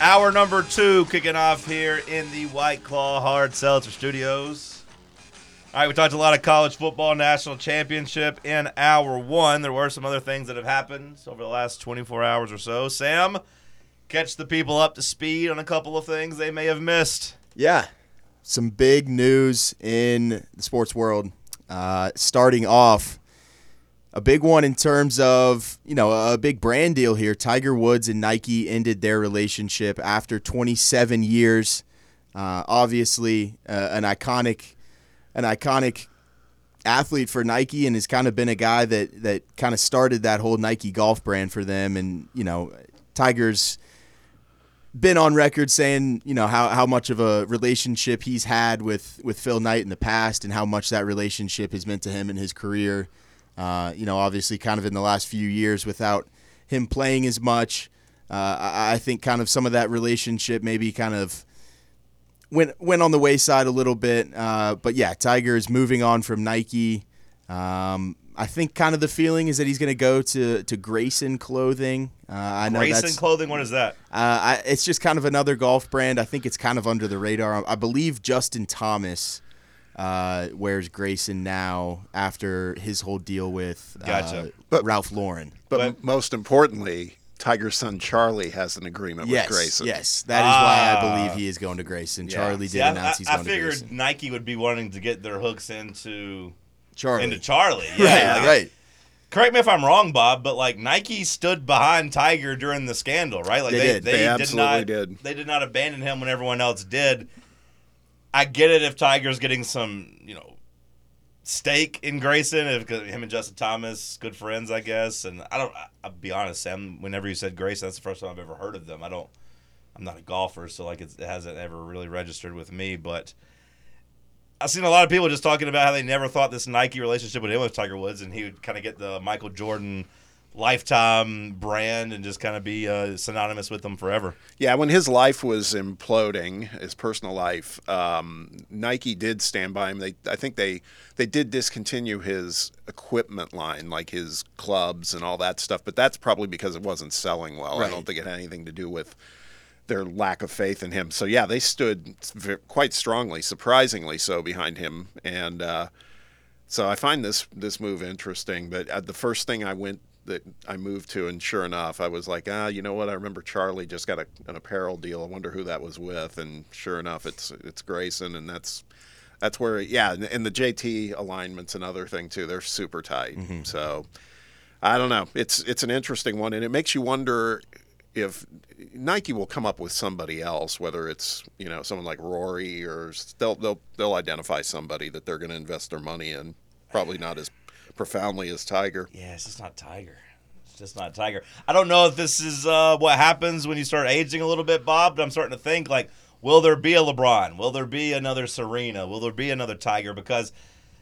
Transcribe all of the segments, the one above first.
Hour number two kicking off here in the White Claw Hard Seltzer Studios. All right, we talked a lot of college football national championship in hour one. There were some other things that have happened over the last 24 hours or so. Sam, catch the people up to speed on a couple of things they may have missed. Yeah, some big news in the sports world. Uh, starting off, a big one in terms of you know a big brand deal here. Tiger Woods and Nike ended their relationship after 27 years. Uh, obviously, uh, an iconic, an iconic athlete for Nike, and has kind of been a guy that that kind of started that whole Nike golf brand for them. And you know, Tiger's been on record saying, you know, how, how much of a relationship he's had with, with Phil Knight in the past and how much that relationship has meant to him in his career. Uh, you know, obviously, kind of in the last few years without him playing as much, uh, I, I think kind of some of that relationship maybe kind of went went on the wayside a little bit. Uh, but yeah, Tiger is moving on from Nike. Um, I think kind of the feeling is that he's going to go to to Greyson Clothing. Uh, I know Greyson Clothing, what is that? uh, I, it's just kind of another golf brand. I think it's kind of under the radar. I believe Justin Thomas uh, wears Greyson now after his whole deal with uh, Gotcha. But- Ralph Lauren. But, But- most importantly, Tiger's son Charlie has an agreement Yes, with Greyson. yes, that is why I Ah. believe he is going to Greyson. Yeah. Charlie did See, I, announce I- he's I going to Greyson. I figured Nike would be wanting to get their hooks into Charlie, into Charlie. right, like, right. Correct me if I'm wrong, Bob, but like Nike stood behind Tiger during the scandal, right? Like They they did. they, They did absolutely not did. they did not abandon him when everyone else did. I get it if Tiger's getting some, you know, stake in Greyson, If him and Justin Thomas, good friends, I guess. And I don't. I'll be honest, Sam. Whenever you said Greyson, that's the first time I've ever heard of them. I don't. I'm not a golfer, so like it hasn't ever really registered with me. But I've seen a lot of people just talking about how they never thought this Nike relationship would end with Tiger Woods, and he would kind of get the Michael Jordan lifetime brand and just kind of be uh, synonymous with them forever. Yeah, when his life was imploding, his personal life, um, Nike did stand by him. They, I think they they did discontinue his equipment line, like his clubs and all that stuff. But that's probably because it wasn't selling well. I don't think it had anything to do with their lack of faith in him. So yeah, they stood quite strongly, surprisingly so, behind him. And uh, so I find this this move interesting. But uh, the first thing I went that I moved to, and sure enough, I was like, ah, you know what? I remember Charlie just got a, an apparel deal. I wonder who that was with. And sure enough, it's it's Greyson, and that's that's where yeah. And, and the JT alignment's another thing too. They're super tight. So I don't know. It's it's an interesting one, and it makes you wonder if Nike will come up with somebody else, whether it's you know someone like Rory or they'll they'll they'll identify somebody that they're going to invest their money in. Probably not as profoundly as Tiger. Yeah, it's just not Tiger. It's just not Tiger. I don't know if this is uh, what happens when you start aging a little bit, Bob. But I'm starting to think like, will there be a LeBron? Will there be another Serena? Will there be another Tiger? Because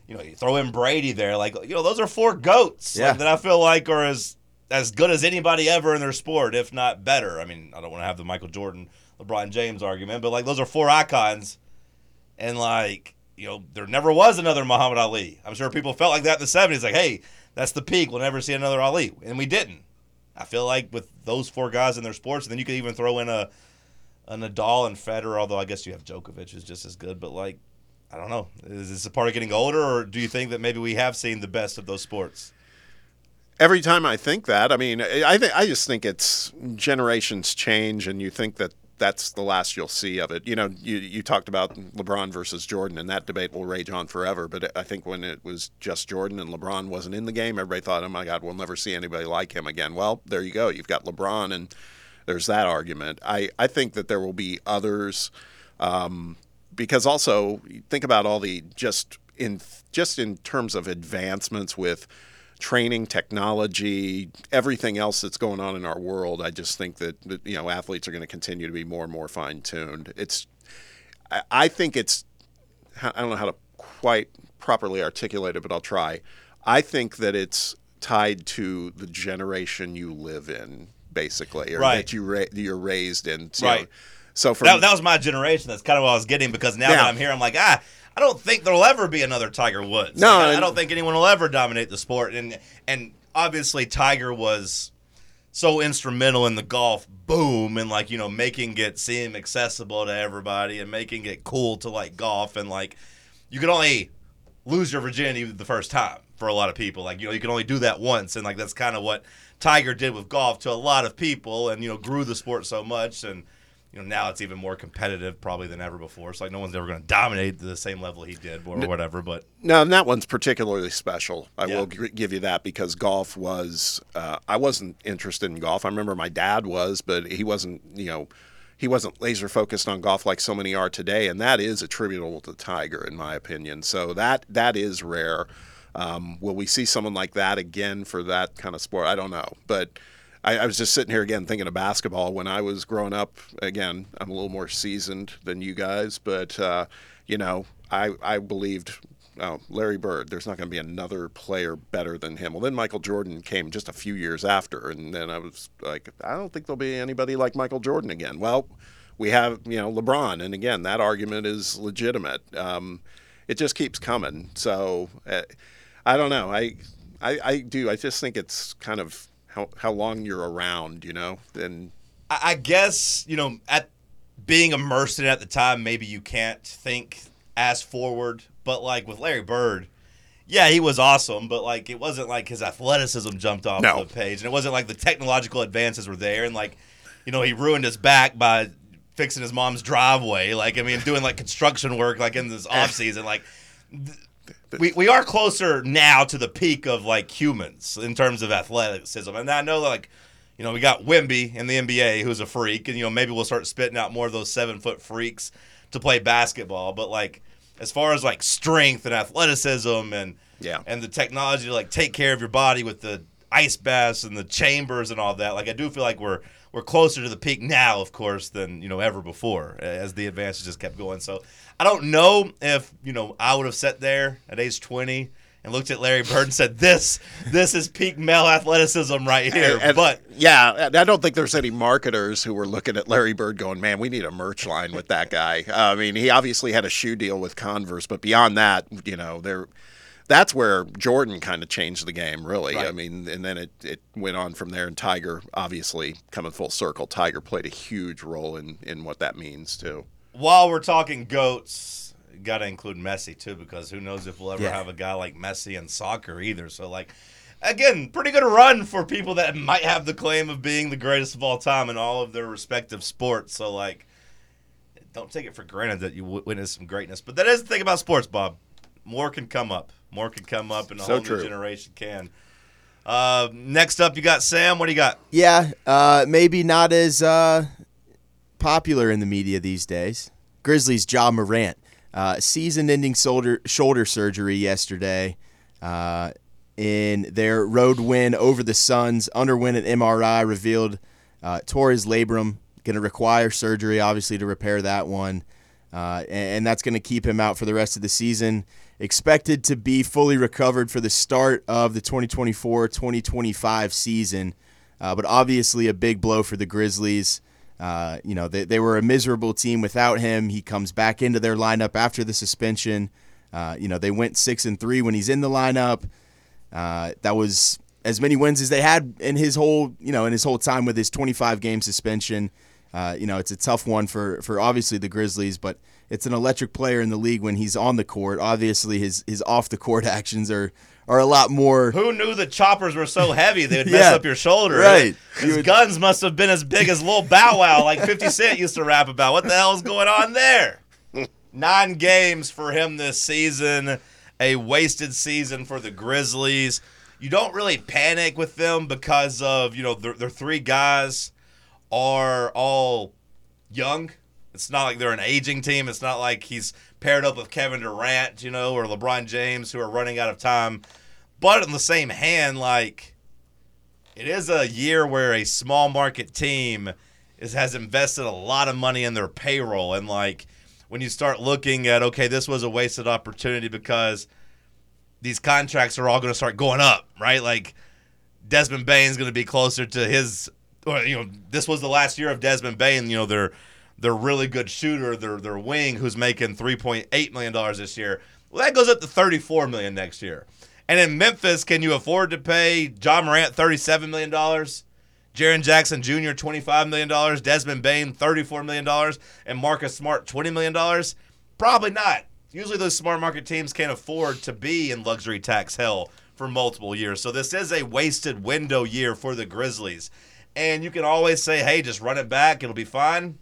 you know, you throw in Brady there, like you know, those are four goats Yeah. like, that I feel like are as as good as anybody ever in their sport, if not better. I mean, I don't want to have the Michael Jordan, LeBron James argument, but like those are four icons, and like you know, there never was another Muhammad Ali. I'm sure people felt like that in the '70s, like, hey, that's the peak. We'll never see another Ali, and we didn't. I feel like with those four guys in their sports, and then you could even throw in a a Nadal and Federer, although I guess you have Djokovic who's just as good. But like, I don't know, is this a part of getting older, or do you think that maybe we have seen the best of those sports? Every time I think that, I mean, I think I just think it's generations change, and you think that that's the last you'll see of it. You know, you you talked about LeBron versus Jordan, and that debate will rage on forever. But I think when it was just Jordan and LeBron wasn't in the game, everybody thought, "Oh my God, we'll never see anybody like him again." Well, there you go. You've got LeBron, and there's that argument. I I think that there will be others, um, because also think about all the just in just in terms of advancements with training technology everything else that's going on in our world i just think that, that you know athletes are going to continue to be more and more fine-tuned it's I, I think it's i don't know how to quite properly articulate it but i'll try i think that it's tied to the generation you live in basically or Right. that you ra- you're raised in So- Right. so for That, that was my generation. That's kind of what I was getting because now Yeah. that I'm here, I'm like, ah, I don't think there'll ever be another Tiger Woods. No, Like, I, I don't think anyone will ever dominate the sport. And and obviously, Tiger was so instrumental in the golf boom and like you know making it seem accessible to everybody and making it cool to like golf and like you can only lose your virginity the first time for a lot of people like you know you can only do that once and like that's kind of what tiger did with golf to a lot of people and you know grew the sport so much and you know now it's even more competitive probably than ever before so like no one's ever going to dominate to the same level he did or whatever but No, and that one's particularly special. I Yeah. will g- give you that because golf was. Uh, I wasn't interested in golf. I remember my dad was, but he wasn't. You know, he wasn't laser focused on golf like so many are today, and that is attributable to Tiger, in my opinion. So that that is rare. Um, will we see someone like that again for that kind of sport? I don't know, but. I, I was just sitting here again thinking of basketball. When I was growing up, again, I'm a little more seasoned than you guys, but uh, you know, I I believed oh, Larry Bird. There's not going to be another player better than him. Well, then Michael Jordan came just a few years after, and then I was like, I don't think there'll be anybody like Michael Jordan again. Well, we have you know LeBron, and again, that argument is legitimate. Um, it just keeps coming. So uh, I don't know. I, I I do. I just think it's kind of how how long you're around, you know, and I I guess you know at being immersed in it at the time, maybe you can't think as forward. But like with Larry Bird, yeah, he was awesome, but like it wasn't like his athleticism jumped off No. the page, and it wasn't like the technological advances were there, and like you know he ruined his back by fixing his mom's driveway. Like I mean, doing like construction work like in this off season, like. th- we, we are closer now to the peak of like humans in terms of athleticism, and I know like you know, we got Wemby in the NBA who's a freak, and you know, maybe we'll start spitting out more of those seven foot freaks to play basketball. But like, as far as like strength and athleticism and Yeah. and the technology to like take care of your body with the ice baths and the chambers and all that, like I do feel like we're we're closer to the peak now, of course, than you know ever before, as the advances just kept going. So I don't know if you know I would have sat there at age twenty. And looked at Larry Bird and said, "This, this is peak male athleticism right here." And- but yeah, I don't think there's any marketers who were looking at Larry Bird going, "Man, we need a merch line with that guy." I mean, he obviously had a shoe deal with Converse, but beyond that, you know, there. That's where Jordan kind of changed the game, really. I mean, and then it, it went on from there. And Tiger, obviously, coming full circle, Tiger played a huge role in, in what that means, too. while we're talking goats, got to include Messi too, because who knows if we'll ever Yeah. have a guy like Messi in soccer either. So like, again, pretty good run for people that might have the claim of being the greatest of all time in all of their respective sports. So like, don't take it for granted that you w- witness some greatness. But that is the thing about sports, Bob. More can come up. More can come up, and a So whole true. new generation can. Uh, next up, you got Sam. What do you got? Yeah, uh, maybe not as uh, popular in the media these days. Grizzlies' Ja Morant, uh, season-ending shoulder shoulder surgery yesterday. Uh, in their road win over the Suns, underwent an MRI, revealed uh, tore his labrum. Going to require surgery, obviously, to repair that one, uh, and, and that's going to keep him out for the rest of the season. Expected to be fully recovered for the start of the 2024-2025 season, uh, but obviously a big blow for the Grizzlies. Uh, you know, they, they were a miserable team without him. He comes back into their lineup after the suspension. Uh, you know, they went six and three when he's in the lineup. Uh, that was as many wins as they had in his whole, you know, in his whole time with his 25 game suspension. Uh, you know, it's a tough one for for obviously the Grizzlies, but it's an electric player in the league when he's on the court. Obviously, his his off the court actions are are a lot more. Who knew the choppers were so heavy they would mess Yeah, up your shoulder? right. His would- guns must have been as big as Lil Bow Wow, like 50 Cent used to rap about. What the hell is going on there? Nine games for him this season, a wasted season for the Grizzlies. You don't really panic with them because of, you know, their, their three guys are all young. It's not like they're an aging team. It's not like he's paired up with Kevin Durant, you know, or LeBron James who are running out of time. But on the same hand, like it is a year where a small market team is has invested a lot of money in their payroll and like when you start looking at okay, this was a wasted opportunity because these contracts are all going to start going up, right? Like Desmond Bane's going to be closer to his or you know, this was the last year of Desmond Bane, you know, their their really good shooter, their their wing who's making 3.8 million dollars this year. Well, that goes up to 34 million next year. And in Memphis, can you afford to pay Ja Morant 37 million dollars? Jaren Jackson Jr. $25 million, Desmond Bane $34 million, and Marcus Smart $20 million? Probably not. Usually those smart market teams can't afford to be in luxury tax hell for multiple years. So this is a wasted window year for the Grizzlies. And you can always say, hey, just run it back, it'll be fine.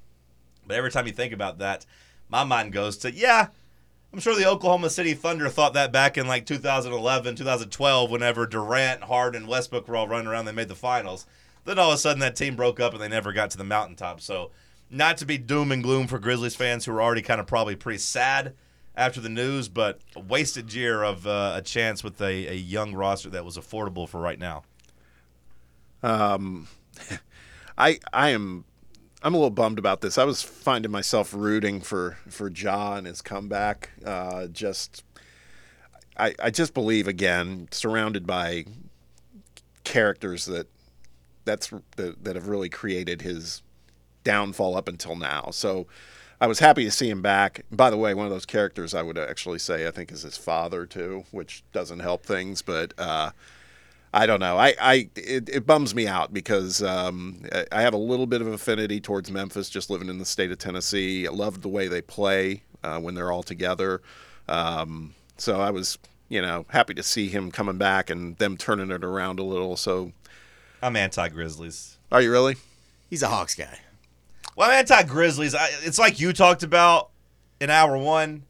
But every time you think about that, my mind goes to, yeah, I'm sure the Oklahoma City Thunder thought that back in like 2011, 2012, whenever Durant, Harden, Westbrook were all running around, they made the finals. Then all of a sudden that team broke up and they never got to the mountaintop. So, not to be doom and gloom for Grizzlies fans who are already kind of probably pretty sad after the news, but a wasted year of uh, a chance with a, a young roster that was affordable for right now. Um, I I am I'm a little bummed about this. I was finding myself rooting for for Ja and his comeback. Uh, just I I just believe again, surrounded by characters that that's that, that have really created his downfall up until now. So I was happy to see him back. By the way, one of those characters I would actually say I think is his father too, which doesn't help things, but uh, I don't know. I, I it, it bums me out because um, I have a little bit of affinity towards Memphis, just living in the state of Tennessee. I love the way they play uh, when they're all together. Um, so I was, you know, happy to see him coming back and them turning it around a little. So I'm anti Grizzlies. Are you really? He's a Hawks guy. Well, I'm anti Grizzlies. It's like you talked about in hour one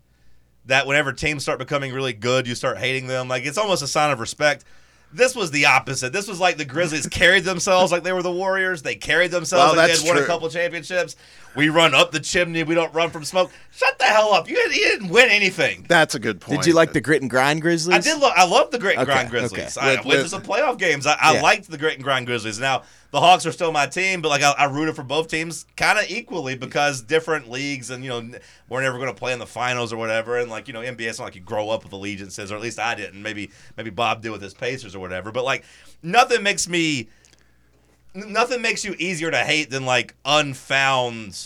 that whenever teams start becoming really good, you start hating them. Like it's almost a sign of respect. This was the opposite. This was like the Grizzlies carried themselves like they were the Warriors. They carried themselves Well, like they had won a couple championships. We run up the chimney. We don't run from smoke. Shut the hell up. You, you didn't win anything. That's a good point. Did you like the grit and grind Grizzlies? I did. Lo- I love the Grit and Okay, Grind Grizzlies. okay. I With- went to with- some playoff games. I, I Yeah. liked the Grit and Grind Grizzlies. Now the Hawks are still my team, but like I, I rooted for both teams kind of equally because different leagues and you know we're never going to play in the finals or whatever. And like you know NBA, it's not like you grow up with allegiances, or at least I didn't. Maybe maybe Bob did with his Pacers or whatever. But like nothing makes me nothing makes you easier to hate than like unfound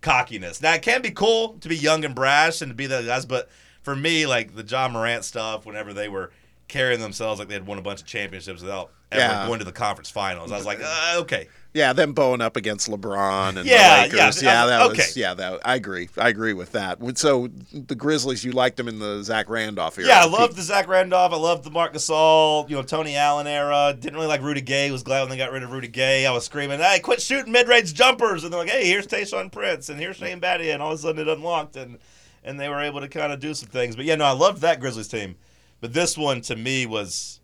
cockiness. Now it can be cool to be young and brash and to be those guys, but for me, like the Ja Morant stuff, whenever they were carrying themselves like they had won a bunch of championships without ever Yeah. going to the conference finals, I was like, uh, okay, Yeah, them bowing up against LeBron and Yeah, the yeah, Lakers. Yeah, I- that okay. was. Yeah, that I agree. I agree with that. So the Grizzlies, you liked them in the Zach Randolph era. yeah, I loved the Zach Randolph. I loved the Marc Gasol, you know, Tony Allen era. Didn't really like Rudy Gay. Was glad when they got rid of Rudy Gay. I was screaming, "Hey, quit shooting mid-range jumpers!" And they're like, "Hey, here's Tayshaun Prince and here's Shane Battier," and all of a sudden it unlocked and and they were able to kind of do some things. But yeah, no, I loved that Grizzlies team. But this one to me was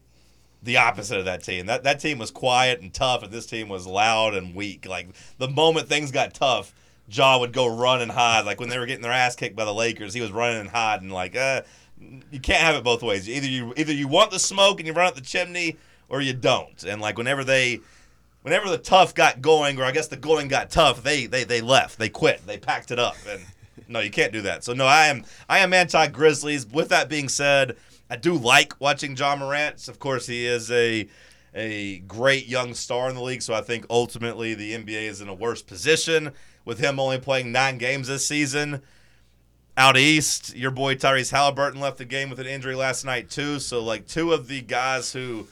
the opposite of that team. That that team was quiet and tough, and this team was loud and weak. Like the moment things got tough, Ja would go run and hide. Like when they were getting their ass kicked by the Lakers, he was running and hiding. Like, uh, you can't have it both ways. Either you either you want the smoke and you run up the chimney, or you don't. And like whenever they. Whenever the tough got going, or I guess the going got tough, they they, they left, they quit, they packed it up, and no, you can't do that. So no, I am I am anti Grizzlies. With that being said, I do like watching Ja Morant. Of course, he is a a great young star in the league. So I think ultimately the NBA is in a worse position with him only playing nine games this season. Out east, your boy Tyrese Halliburton left the game with an injury last night too. So like two of the guys who,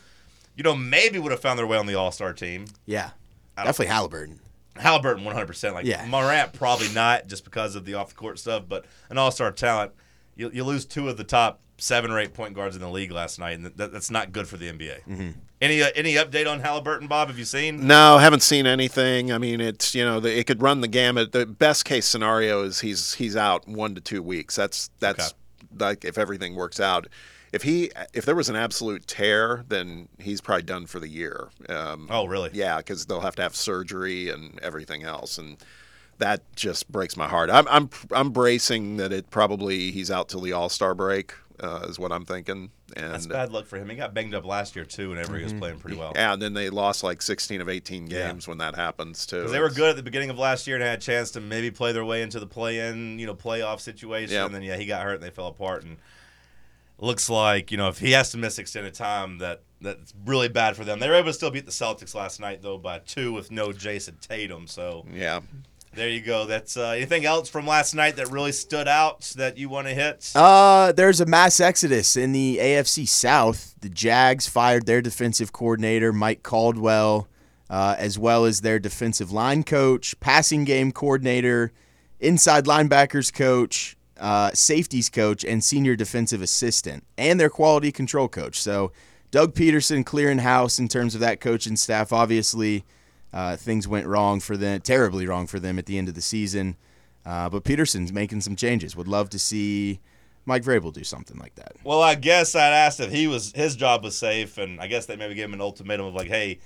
you know, maybe would have found their way on the All Star team. Yeah, definitely Halliburton. Halliburton 100%. Like Yeah. Morant probably not just because of the off the court stuff, but an all-star talent. You, you lose two of the top seven or eight point guards in the league last night, and that, that's not good for the NBA. Mm-hmm. Any uh, any update on Halliburton, Bob? Have you seen? No, haven't seen anything. I mean, it's you know, the, it could run the gamut. The best case scenario is he's he's out one to two weeks. That's that's like if everything works out. If he if there was an absolute tear, then he's probably done for the year. Um, Oh, really? Yeah, because they'll have to have surgery and everything else, and that just breaks my heart. I'm I'm I'm bracing that it probably he's out till the All Star break uh, is what I'm thinking. And That's bad luck for him. He got banged up last year too, whenever he was playing pretty well. yeah, and then they lost like 16 of 18 Yeah. games when that happens too. Because they were good at the beginning of last year and had a chance to maybe play their way into the play-in, you know, playoff situation. Yep. And then yeah, he got hurt and they fell apart. And looks like you know if he has to miss extended time, that that's really bad for them. They were able to still beat the Celtics last night though by two with no Jayson Tatum. So Yeah. There you go. That's uh, anything else from last night that really stood out that you want to hit? Uh, there's a mass exodus in the AFC South. The Jags fired their defensive coordinator, Mike Caldwell. uh, as well as their defensive line coach, passing game coordinator, inside linebackers coach, uh, safeties coach, and senior defensive assistant, and their quality control coach. So Doug Pederson clearing house in terms of that coaching staff. Obviously, uh, things went wrong for them, terribly wrong for them at the end of the season. Uh, but Pederson's making some changes. Would love to see Mike Vrabel do something like that. Well, I guess I'd asked if he was his job was safe, and I guess they maybe gave him an ultimatum of like, hey,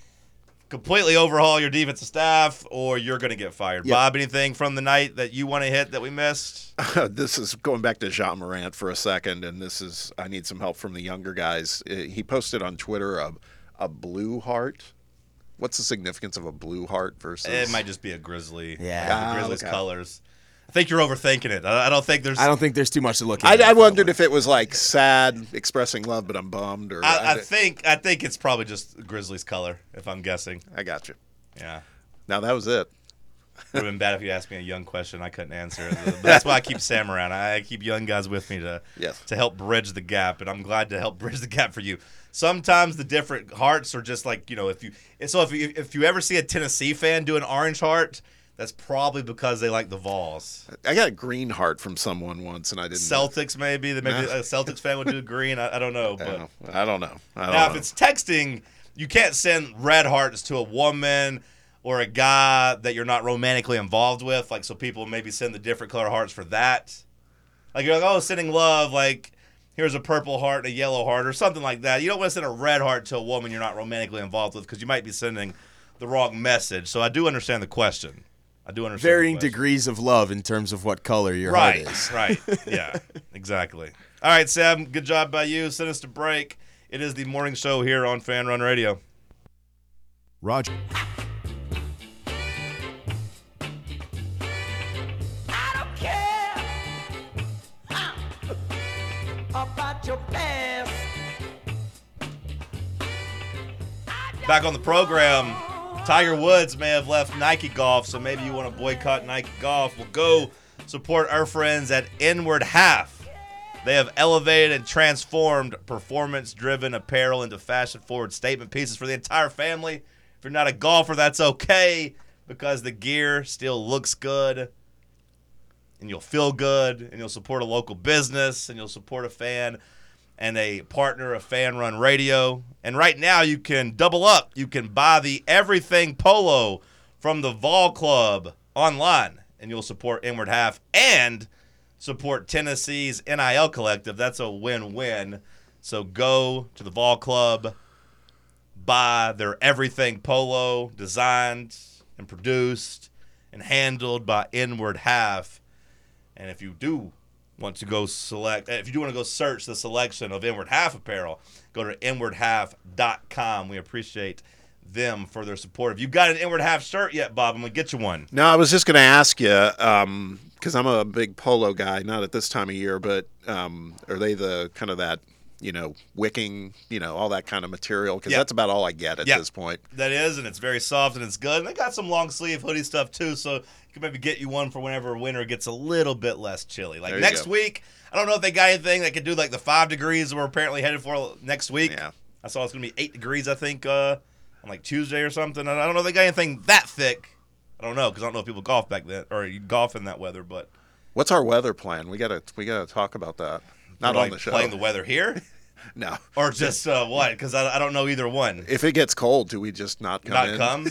completely overhaul your defensive staff, or you're going to get fired. Yep. Bob, anything from the night that you want to hit that we missed? this is going back to Ja Morant for a second, and this is I need some help from the younger guys. Uh, He posted on Twitter a a blue heart. What's the significance of a blue heart versus? It might just be a grizzly. Yeah. like the Ah, Grizzlies okay. colors. I think you're overthinking it. I I don't think there's. I don't think there's too much to look at. I wondered if it was like sad, expressing love, but I'm bummed, or I, I think I think it's probably just Grizzlies color, if I'm guessing. I got you. Yeah. Now that was it. Would have been bad if you asked me a young question I couldn't answer. But that's why I keep Sam around. I keep young guys with me to Yes. to help bridge the gap, and I'm glad to help bridge the gap for you. Sometimes the different hearts are just like you know if you so if you if you ever see a Tennessee fan do an orange heart, that's probably because they like the Vols. I got a green heart from someone once, and I didn't. Celtics maybe that maybe a Celtics fan would do green. I, I don't know, I but don't know. I don't know. I don't now, know. if it's texting, you can't send red hearts to a woman or a guy that you're not romantically involved with. Like, so people maybe send the different color hearts for that. Like, you're like, oh, sending love, like, here's a purple heart and a yellow heart or something like that. You don't want to send a red heart to a woman you're not romantically involved with because you might be sending the wrong message. So I do understand the question. I do understand. varying question. degrees of love in terms of what color your Right, heart is. right. Yeah, exactly. All right, Sam, good job by you. Send us to break. It is the morning show here on Fan Run Radio. Roger. Your past. Back on the program, Tiger Woods may have left Nike Golf, so maybe you want to boycott Nike Golf. Well, go support our friends at Inward Half. They have elevated and transformed performance driven apparel into fashion forward statement pieces for the entire family. If you're not a golfer, that's okay because the gear still looks good and you'll feel good and you'll support a local business and you'll support a fan and a partner of Fan Run Radio. And right now you can double up. You can buy the Everything Polo from the Vol Club online and you'll support Inward Half and support Tennessee's NIL Collective. That's a win-win. So go to the Vol Club, buy their Everything Polo designed and produced and handled by Inward Half. And if you do want to go select, if you do want to go search the selection of Inward Half apparel, go to inwardhalf.com. We appreciate them for their support. If you've got an Inward Half shirt yet, Bob, I'm going to get you one. No, I was just going to ask you because I'm a big polo guy. Not at this time of year, but um, are they the kind of that you know wicking, you know, all that kind of material? Because Yeah. that's about all I get at Yeah. this point. That is, and it's very soft and it's good. And they got some long sleeve hoodie stuff too, so you can maybe get you one for whenever winter gets a little bit less chilly. Like next go. week, I don't know if they got anything that could do like the five degrees we're apparently headed for next week. Yeah. I saw it's gonna be eight degrees, I think, uh, on like Tuesday or something. I don't know if they got anything that thick. I don't know because I don't know if people golf back then or you golf in that weather, but What's our weather plan? We gotta we gotta talk about that. Not we're, on like, the show. playing the weather here no. or just uh, what? Because I, I don't know either one. If it gets cold, do we just not come not in? come.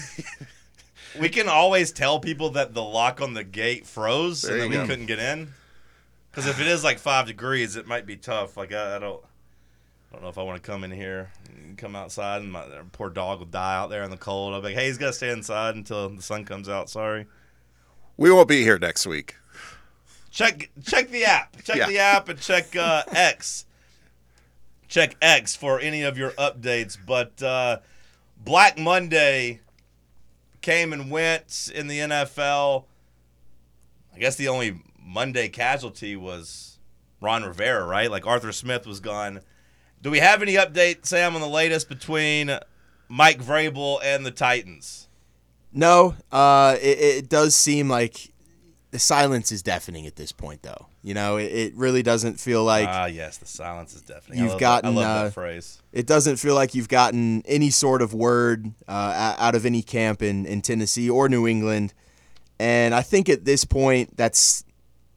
we can always tell people that the lock on the gate froze There and that we go. couldn't get in. Because if it is like five degrees, it might be tough. Like I, I don't, I don't know if I want to come in here, and come outside, and my poor dog will die out there in the cold. I'll be like, hey, he's got to stay inside until the sun comes out. Sorry. We won't be here next week. Check check the app. Check Yeah. the app and check uh, X. Check X for any of your updates. But uh, Black Monday came and went in the NFL. I guess the only Monday casualty was Ron Rivera, right? Like Arthur Smith was gone. Do we have any update, Sam, on the latest between Mike Vrabel and the Titans? No, uh, it, it does seem like the silence is deafening at this point, though. You know, it, it really doesn't feel like Ah, yes, the silence is deafening. You've I love gotten, that. I love uh, that phrase. it doesn't feel like you've gotten any sort of word uh, out of any camp in, in Tennessee or New England. And I think at this point, that's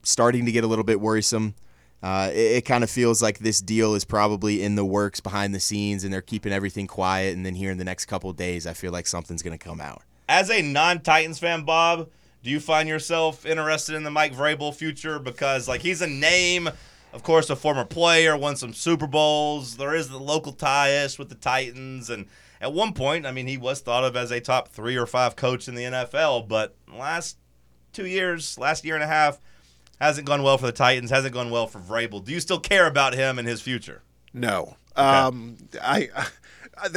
starting to get a little bit worrisome. Uh, it it kind of feels like this deal is probably in the works behind the scenes, and they're keeping everything quiet. And then here in the next couple of days, I feel like something's going to come out. As a non-Titans fan, Bob, do you find yourself interested in the Mike Vrabel future? Because like he's a name, of course, a former player, won some Super Bowls. There is the local tie-ish with the Titans, and at one point, I mean, he was thought of as a top three or five coach in the NFL. But last two years, last year and a half, hasn't gone well for the Titans. Hasn't gone well for Vrabel. Do you still care about him and his future? No. Um, I,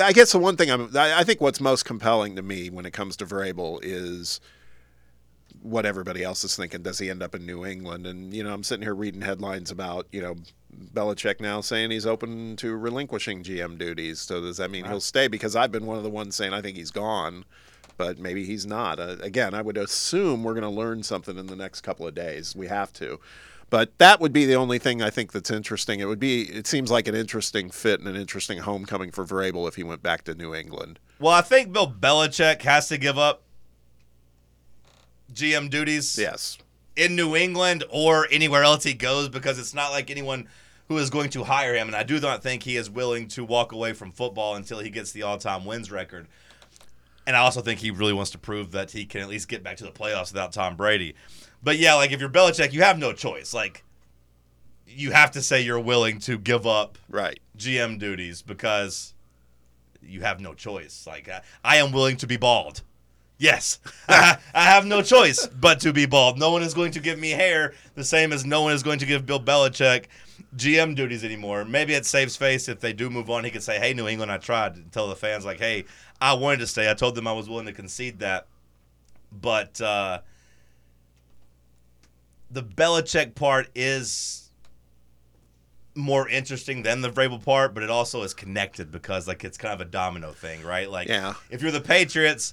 I guess the one thing I'm, I I think what's most compelling to me when it comes to Vrabel is what everybody else is thinking. Does he end up in New England? And you know, I'm sitting here reading headlines about you know Belichick now saying he's open to relinquishing GM duties. So does that mean he'll stay? Because I've been one of the ones saying I think he's gone. But maybe he's not. Uh, again, I would assume we're going to learn something in the next couple of days. We have to. But that would be the only thing I think that's interesting. It would be. It seems like an interesting fit and an interesting homecoming for Vrabel if he went back to New England. Well, I think Bill Belichick has to give up GM duties. Yes. in New England or anywhere else he goes because it's not like anyone who is going to hire him. And I do not think he is willing to walk away from football until he gets the all time wins record. And I also think he really wants to prove that he can at least get back to the playoffs without Tom Brady. But yeah, like if you're Belichick, you have no choice. Like you have to say you're willing to give up Right. GM duties because you have no choice. Like I, I am willing to be bald. Yes, I, have no choice but to be bald. No one is going to give me hair the same as no one is going to give Bill Belichick GM duties anymore. Maybe it saves face if they do move on. He could say, "Hey, New England, I tried." And tell the fans like, "Hey, I wanted to stay. I told them I was willing to concede that." But uh, the Belichick part is more interesting than the Vrabel part, but it also is connected because like it's kind of a domino thing, right? Like Yeah. if you're the Patriots,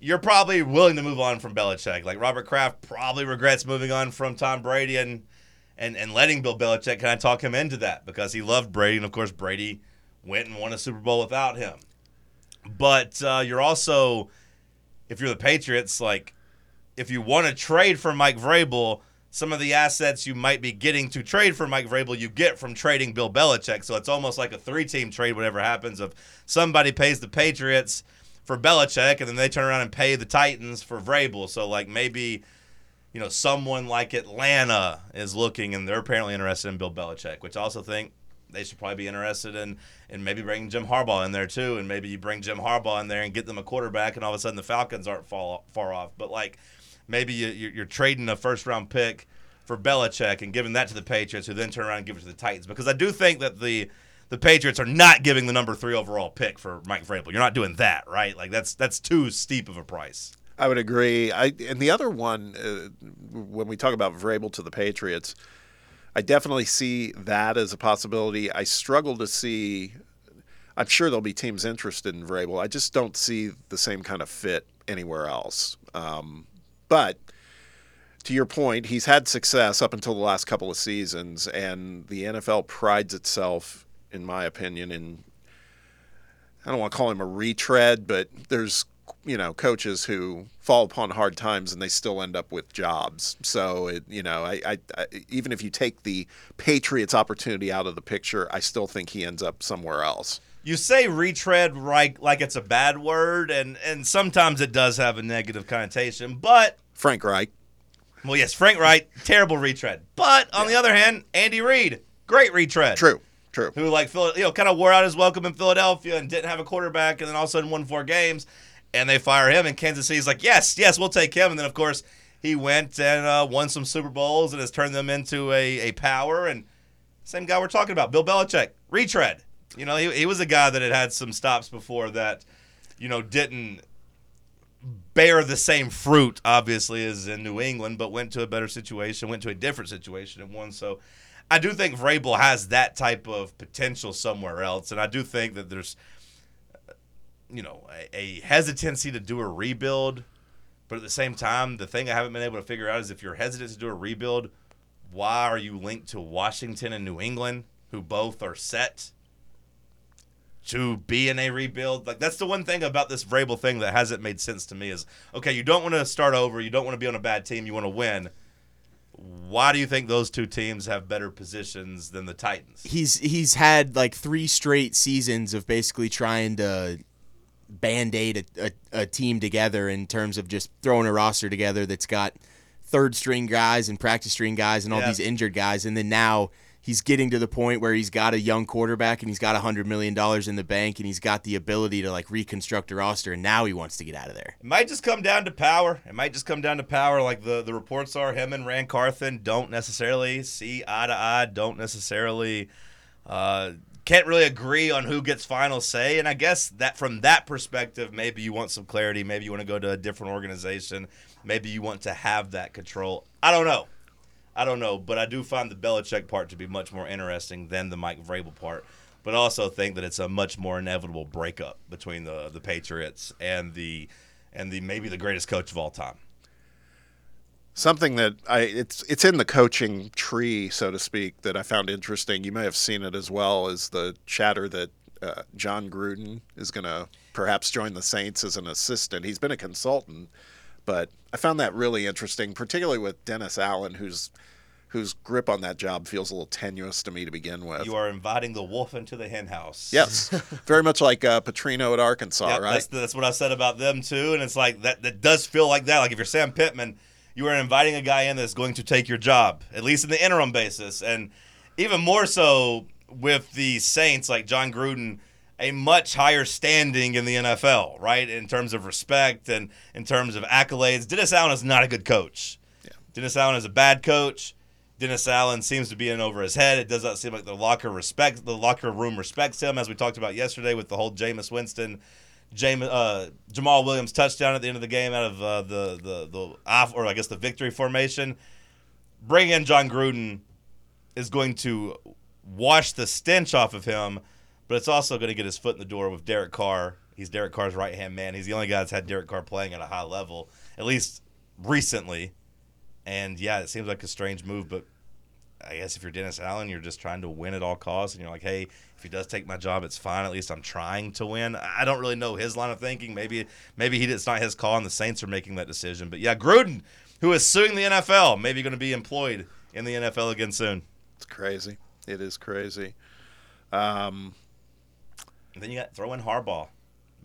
you're probably willing to move on from Belichick. Like Robert Kraft probably regrets moving on from Tom Brady and and and letting Bill Belichick kind of talk him into that because he loved Brady, and of course Brady went and won a Super Bowl without him. But uh, you're also, if you're the Patriots, like if you want to trade for Mike Vrabel, some of the assets you might be getting to trade for Mike Vrabel, you get from trading Bill Belichick. So it's almost like a three-team trade. Whatever happens, of somebody pays the Patriots for Belichick, and then they turn around and pay the Titans for Vrabel. So like maybe, you know, someone like Atlanta is looking, and they're apparently interested in Bill Belichick, which I also think they should probably be interested in, in maybe bringing Jim Harbaugh in there too, and maybe you bring Jim Harbaugh in there and get them a quarterback, and all of a sudden the Falcons aren't fall, far off. But like maybe you, you're you're trading a first round pick for Belichick and giving that to the Patriots, who then turn around and give it to the Titans, because I do think that the the Patriots are not giving the number three overall pick for Mike Vrabel. You're not doing that, right? Like that's that's too steep of a price. I would agree. I and the other one, uh, when we talk about Vrabel to the Patriots, I definitely see that as a possibility. I struggle to see. I'm sure there'll be teams interested in Vrabel. I just don't see the same kind of fit anywhere else. Um, but to your point, he's had success up until the last couple of seasons, and the NFL prides itself, in my opinion, in I don't want to call him a retread, but there's you know coaches who fall upon hard times and they still end up with jobs. So it, you know, I, I, I even if you take the Patriots opportunity out of the picture, I still think he ends up somewhere else. You say retread right like it's a bad word, and and sometimes it does have a negative connotation, but Frank Reich, well, yes, Frank Reich, terrible retread. But on the other hand, Andy Reid, great retread. true, true. who like Phil- you know kind of wore out his welcome in Philadelphia and didn't have a quarterback, and then all of a sudden won four games, and they fire him, and Kansas City's like, yes, yes, we'll take him, and then of course he went and uh, won some Super Bowls and has turned them into a, a power, and same guy we're talking about, Bill Belichick, retread. You know, he, he was a guy that had had some stops before that, you know, didn't bear the same fruit, obviously, as in New England, but went to a better situation, went to a different situation and won. So I do think Vrabel has that type of potential somewhere else. And I do think that there's, uh, you know, a, a hesitancy to do a rebuild But at the same time, the thing I haven't been able to figure out is if you're hesitant to do a rebuild, why are you linked to Washington and New England, who both are set to be in a rebuild? Like that's the one thing about this Vrabel thing that hasn't made sense to me is okay, you don't want to start over, you don't want to be on a bad team, you want to win. Why do you think those two teams have better positions than the Titans? he's he's had like three straight seasons of basically trying to band-aid a, a, a team together in terms of just throwing a roster together that's got third string guys and practice string guys and all Yeah. these injured guys and then now he's getting to the point where he's got a young quarterback and he's got a hundred million dollars in the bank and he's got the ability to like reconstruct a roster and now he wants to get out of there It might just come down to power. It might just come down to power. Like the, the reports are, him and Ran Carthon don't necessarily see eye to eye, don't necessarily, uh, can't really agree on who gets final say. And I guess that from that perspective, maybe you want some clarity. Maybe you want to go to a different organization. Maybe you want to have that control. I don't know. I don't know, but I do find the Belichick part to be much more interesting than the Mike Vrabel part. But also think that it's a much more inevitable breakup between the the Patriots and the and the maybe the greatest coach of all time. Something that I it's it's in the coaching tree, so to speak, that I found interesting. You may have seen it as well as the chatter that uh, Jon Gruden is going to perhaps join the Saints as an assistant. He's been a consultant, but I found that really interesting, particularly with Dennis Allen, whose whose grip on that job feels a little tenuous to me to begin with. You are inviting the wolf into the hen house. yes, very much like uh, Petrino at Arkansas, Yep, right? That's, that's what I said about them too, and it's like that. That does feel like that. Like if you're Sam Pittman, you are inviting a guy in that's going to take your job, at least in the interim basis, and even more so with the Saints, like Jon Gruden, a much higher standing in the NFL, right, in terms of respect and in terms of accolades. Dennis Allen is not a good coach. Yeah. Dennis Allen is a bad coach. Dennis Allen seems to be in over his head. It does not seem like the locker respects the locker room respects him, as we talked about yesterday with the whole Jameis Winston, Jame, uh, Jamaal Williams touchdown at the end of the game out of uh, the the the off or I guess the victory formation. Bring in Jon Gruden is going to wash the stench off of him, but it's also going to get his foot in the door with Derek Carr. He's Derek Carr's right hand man. He's the only guy that's had Derek Carr playing at a high level, at least recently. And yeah, it seems like a strange move, but I guess if you're Dennis Allen, you're just trying to win at all costs, and you're like, hey, if he does take my job, it's fine. At least I'm trying to win. I don't really know his line of thinking. Maybe maybe he it's not his call, and the Saints are making that decision. But yeah, Gruden, who is suing the NFL, maybe going to be employed in the NFL again soon. it's crazy. It is crazy. Um, And then you got throw in Harbaugh,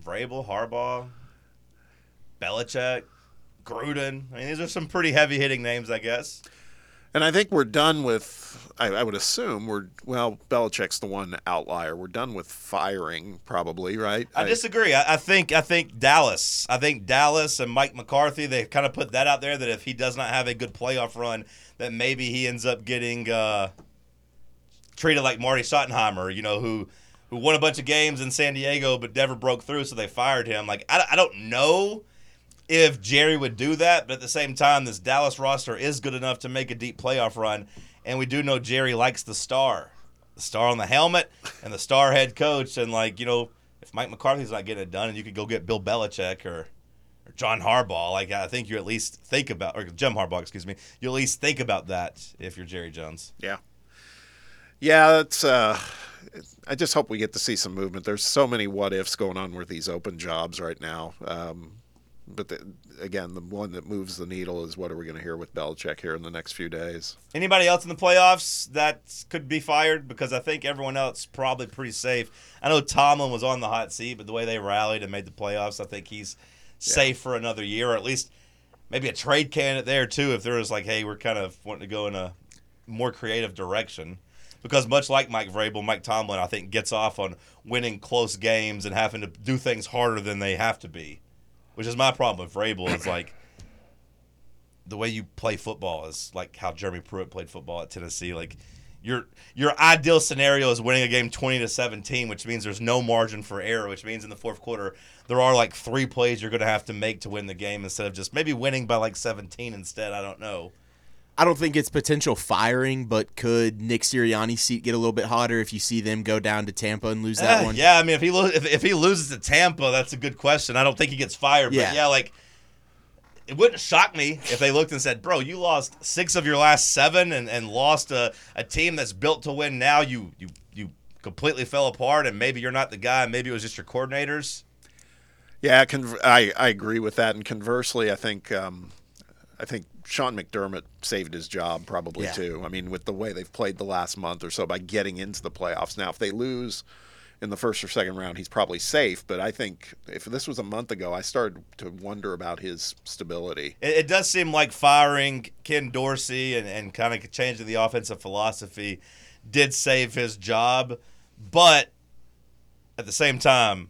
Vrabel, Harbaugh, Belichick, Gruden. I mean, these are some pretty heavy hitting names, I guess. And I think we're done with. I, I would assume we're well. Belichick's the one outlier. We're done with firing, probably, right? I disagree. I, I think I think Dallas. I think Dallas and Mike McCarthy. They kind of put that out there that if he does not have a good playoff run, that maybe he ends up getting uh, treated like Marty Schottenheimer. You know who who won a bunch of games in San Diego but never broke through, so they fired him. Like I, I don't know if Jerry would do that, but at the same time, this Dallas roster is good enough to make a deep playoff run, and we do know Jerry likes the star, the star on the helmet, and the star head coach, and like you know, if Mike McCarthy's not getting it done, and you could go get Bill Belichick or. Or John Harbaugh, like I think you at least think about, or Jim Harbaugh, excuse me, you at least think about that if you're Jerry Jones. Yeah. Yeah, it's. Uh, I just hope we get to see some movement. There's so many what ifs going on with these open jobs right now. Um, but the, again, the one that moves the needle is what are we going to hear with Belichick here in the next few days? Anybody else in the playoffs that could be fired? Because I think everyone else probably pretty safe. I know Tomlin was on the hot seat, but the way they rallied and made the playoffs, I think he's safe for another year, or at least maybe a trade candidate there too. If there was like, hey, we're kind of wanting to go in a more creative direction. Because much like Mike Vrabel, Mike Tomlin, I think gets off on winning close games and having to do things harder than they have to be, which is my problem with Vrabel. Is like the way you play football is like how Jeremy Pruitt played football at Tennessee. Like your your ideal scenario is winning a game twenty to seventeen, which means there's no margin for error. Which means in the fourth quarter there are like three plays you're going to have to make to win the game instead of just maybe winning by like seventeen instead. I don't know. I don't think it's potential firing, but could Nick Sirianni's seat get a little bit hotter if you see them go down to Tampa and lose that Eh, one? Yeah, I mean if he lo- if, if he loses to Tampa, that's a good question. I don't think he gets fired. Yeah. But yeah, like it wouldn't shock me if they looked and said, "Bro, you lost six of your last seven and, and lost a, a team that's built to win. Now you you you completely fell apart, and maybe you're not the guy. Maybe it was just your coordinators." Yeah, conv- I I agree with that. And conversely, I think um, I think Sean McDermott saved his job probably Yeah. too. I mean, with the way they've played the last month or so by getting into the playoffs. Now, if they lose in the first or second round, he's probably safe. But I think if this was a month ago, I started to wonder about his stability. It, it does seem like firing Ken Dorsey and, and kind of changing the offensive philosophy did save his job, but at the same time,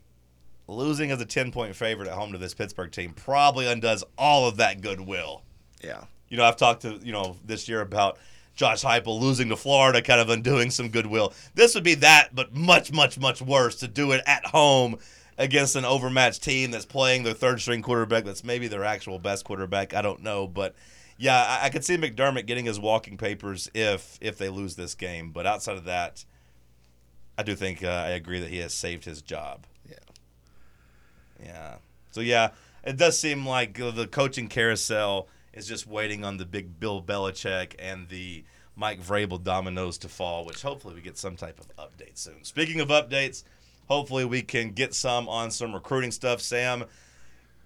losing as a 10 point favorite at home to this Pittsburgh team probably undoes all of that goodwill. Yeah. You know, I've talked to, you know, this year about Josh Heupel losing to Florida, kind of undoing some goodwill. This would be that, but much, much, much worse to do it at home against an overmatched team that's playing their third string quarterback that's maybe their actual best quarterback. I don't know. But yeah, I, I could see McDermott getting his walking papers if if they lose this game. But outside of that, I do think uh, I agree that he has saved his job. Yeah. Yeah. So yeah, it does seem like the coaching carousel is just waiting on the big Bill Belichick and the Mike Vrabel dominoes to fall, which hopefully we get some type of update soon. Speaking of updates, hopefully we can get some on some recruiting stuff. Sam,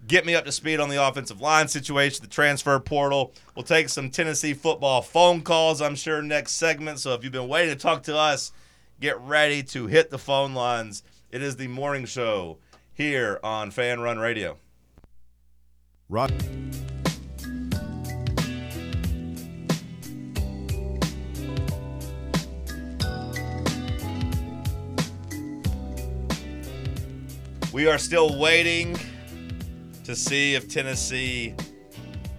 get me up to speed on the offensive line situation, the transfer portal. We'll take some Tennessee football phone calls, I'm sure, next segment. So if you've been waiting to talk to us, get ready to hit the phone lines. It is the morning show here on Fan Run Radio. Rod- We are still waiting to see if Tennessee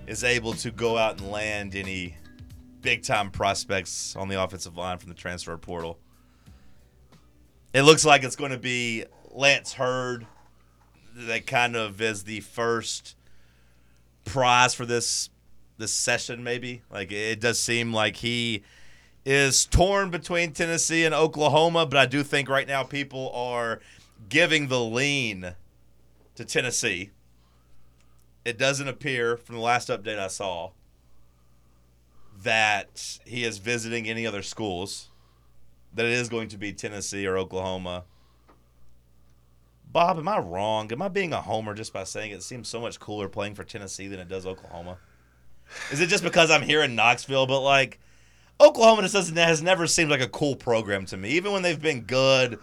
is able to go out and land any big time prospects on the offensive line from the transfer portal. It looks like it's going to be Lance Heard that kind of is the first prize for this this session maybe. Like it does seem like he is torn between Tennessee and Oklahoma, but I do think right now people are giving the lean to Tennessee. It doesn't appear from the last update I saw that he is visiting any other schools. That it is going to be Tennessee or Oklahoma. Bob, am I wrong? Am I being a homer just by saying it seems so much cooler playing for Tennessee than it does Oklahoma? Is it just because I'm here in Knoxville? But like, Oklahoma just doesn't has never seemed like a cool program to me. Even when they've been good,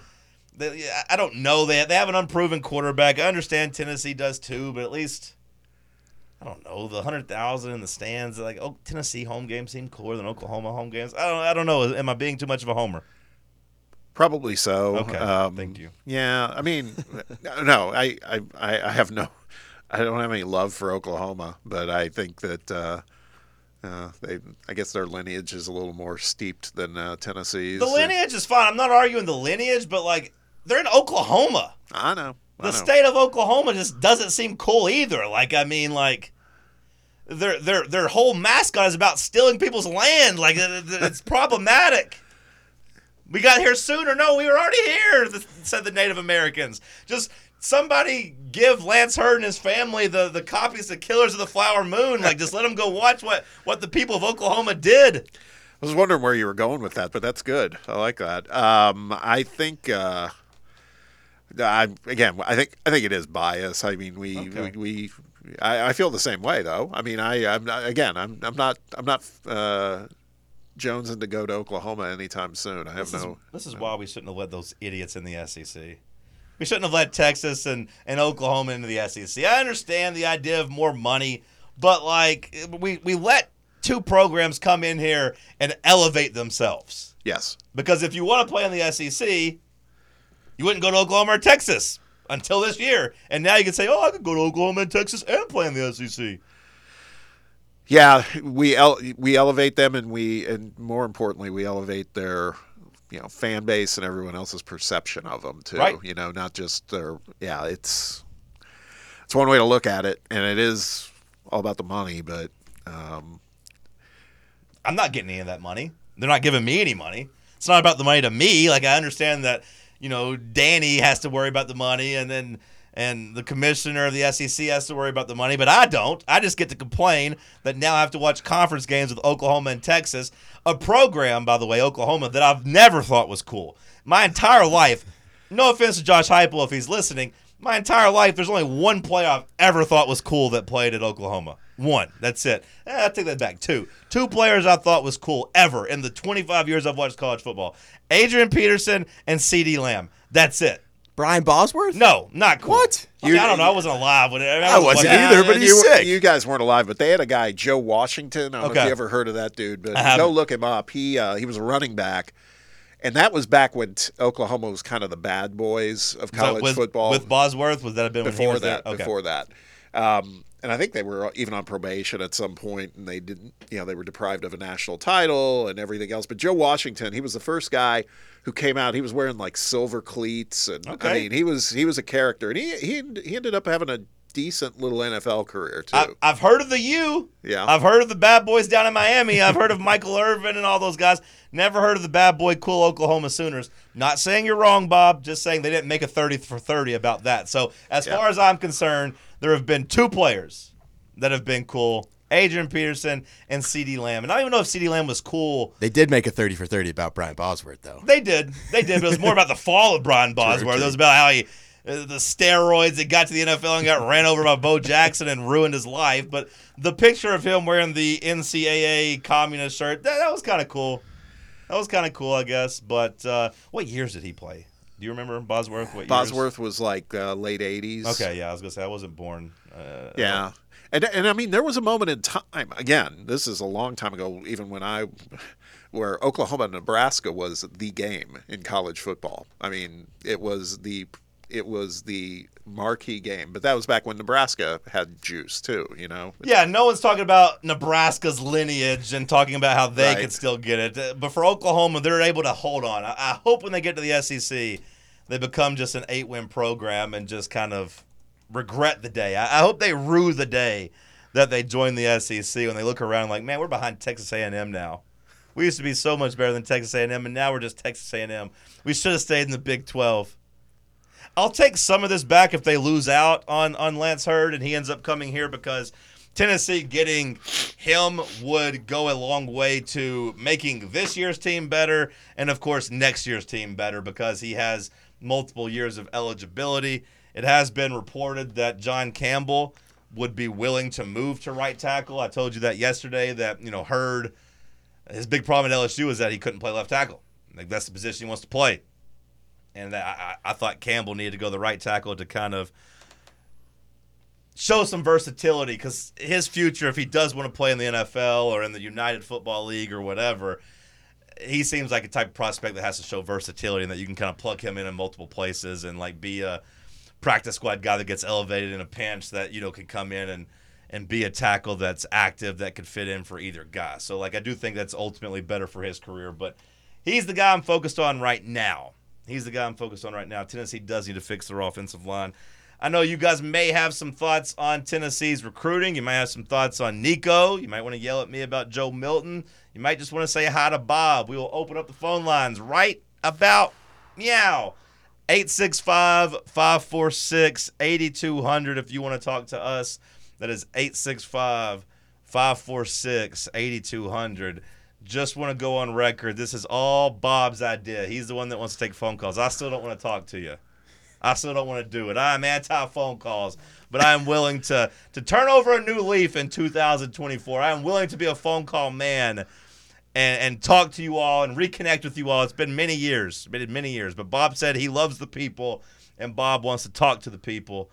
they, I don't know. that. they have an unproven quarterback. I understand Tennessee does too, but at least I don't know the hundred thousand in the stands. Like, oh, Tennessee home games seem cooler than Oklahoma home games. I don't I don't know. Am I being too much of a homer? Probably so. Okay, Um, thank you. Yeah, I mean, no, I, I, I I have no, I don't have any love for Oklahoma, but I think that uh, uh, they, I guess their lineage is a little more steeped than uh, Tennessee's. The lineage is fine. I'm not arguing the lineage, but like they're in Oklahoma. I know. I the know. state of Oklahoma just doesn't seem cool either. Like I mean, like their their their whole mascot is about stealing people's land. Like it- it- it's problematic. We got here sooner. No, we were already here. Said the Native Americans. Just somebody give Lance Heard and his family the the copies of Killers of the Flower Moon. Like just let them go watch what what the people of Oklahoma did. I was wondering where you were going with that, but that's good. I like that. Um, I think. Uh, I, again, I think I think it is bias. I mean, we Okay. we, we I, I feel the same way though. I mean, I I'm not, again, I'm I'm not I'm not uh, jonesing to go to Oklahoma anytime soon. I have This is, no. this is why we shouldn't have let those idiots in the SEC. We shouldn't have let Texas and, and Oklahoma into the SEC. I understand the idea of more money, but like we, we let two programs come in here and elevate themselves. Yes. Because if you want to play in the SEC, you wouldn't go to Oklahoma or Texas until this year. And now you can say, oh, I could go to Oklahoma and Texas and play in the SEC. Yeah, we el- we elevate them, and we and more importantly, we elevate their you know fan base and everyone else's perception of them too. Right. You know, not just their. Yeah, it's it's one way to look at it, and it is all about the money. But um, I'm not getting any of that money. They're not giving me any money. It's not about the money to me. Like I understand that, you know, Danny has to worry about the money, and then and the commissioner of the SEC has to worry about the money, but I don't. I just get to complain that now I have to watch conference games with Oklahoma and Texas, a program, by the way, Oklahoma, that I've never thought was cool. My entire life, no offense to Josh Heupel if he's listening, my entire life, there's only one player I've ever thought was cool that played at Oklahoma. One. That's it. Eh, I take that back. Two. Two players I thought was cool ever in the 25 years I've watched college football. Adrian Peterson and CeeDee Lamb. That's it. Brian Bosworth? No, not cool. What? I, mean, You- I don't know. I wasn't alive when it. I, mean, I wasn't watching- either, but he's you, sick. You guys weren't alive, but they had a guy, Joe Washington. I don't know if you ever heard of that dude, but go look him up. He uh, he was a running back, and that was back when t- Oklahoma was kind of the bad boys of Was that college with, football. with Bosworth. Was that have been when he before was that, Okay. before that. Um, and I think they were even on probation at some point, and they didn't, you know, they were deprived of a national title and everything else. But Joe Washington, he was the first guy who came out. He was wearing like silver cleats, and I mean, he was he was a character, and he he he ended up having a decent little NFL career too. I, I've heard of the U. Yeah. I've heard of the bad boys down in Miami. I've heard of Michael Irvin and all those guys. Never heard of the bad boy cool Oklahoma Sooners. Not saying you're wrong, Bob. Just saying they didn't make a 30 for 30 about that. So as Yeah. far as I'm concerned, there have been two players that have been cool. Adrian Peterson and CeeDee Lamb. And I don't even know if CeeDee Lamb was cool. They did make a 30 for 30 about Brian Bosworth, though. They did. They did. But it was more about the fall of Brian Bosworth. true. It was about how he, the steroids, that got to the NFL and got ran over by Bo Jackson and ruined his life. But the picture of him wearing the NCAA communist shirt, that, that was kind of cool. That was kind of cool, I guess. But uh, what years did he play? Do you remember Bosworth? What years? Bosworth was like uh, late '80s. Okay, yeah, I was gonna say I wasn't born. Uh, Yeah. And, and I mean, there was a moment in time, again, this is a long time ago, even when I, where Oklahoma Nebraska was the game in college football. I mean, it was the, it was the marquee game, but that was back when Nebraska had juice too, you know? Yeah, no one's talking about Nebraska's lineage and talking about how they Right. could still get it. Uh, But for Oklahoma, they're able to hold on. I, hope when they get to the SEC, they become just an eight win program and just kind of regret the day. I, I hope they rue the day that they joined the SEC when they look around like, man, we're behind Texas A&M now. We used to be so much better than Texas A&M, and now we're just Texas A&M. We should have stayed in the Big 12. I'll take some of this back if they lose out on on Lance Heard and he ends up coming here because Tennessee getting him would go a long way to making this year's team better and of course next year's team better because he has multiple years of eligibility. It has been reported that John Campbell would be willing to move to right tackle. I told you that yesterday that, you know, Heard his big problem at LSU is that he couldn't play left tackle. Like that's the position he wants to play and I, I, thought Campbell needed to go the right tackle to kind of show some versatility because his future, if he does want to play in the NFL or in the United Football League or whatever, he seems like a type of prospect that has to show versatility and that you can kind of plug him in in multiple places and like be a practice squad guy that gets elevated in a pinch that you know can come in and and be a tackle that's active that could fit in for either guy. So like I do think that's ultimately better for his career, but he's the guy I'm focused on right now. He's the guy I'm focused on right now. Tennessee does need to fix their offensive line. I know you guys may have some thoughts on Tennessee's recruiting. You might have some thoughts on Nico. You might want to yell at me about Joe Milton. You might just want to say hi to Bob. We will open up the phone lines right about meow. 865 546 8200 if you want to talk to us. That is 865 546 8200. Just want to go on record. This is all Bob's idea. He's the one that wants to take phone calls. I still don't want to talk to you. I still don't want to do it. I'm anti phone calls, but I am willing to to turn over a new leaf in 2024. I am willing to be a phone call man and, and talk to you all and reconnect with you all. It's been many years, been many years. But Bob said he loves the people, and Bob wants to talk to the people.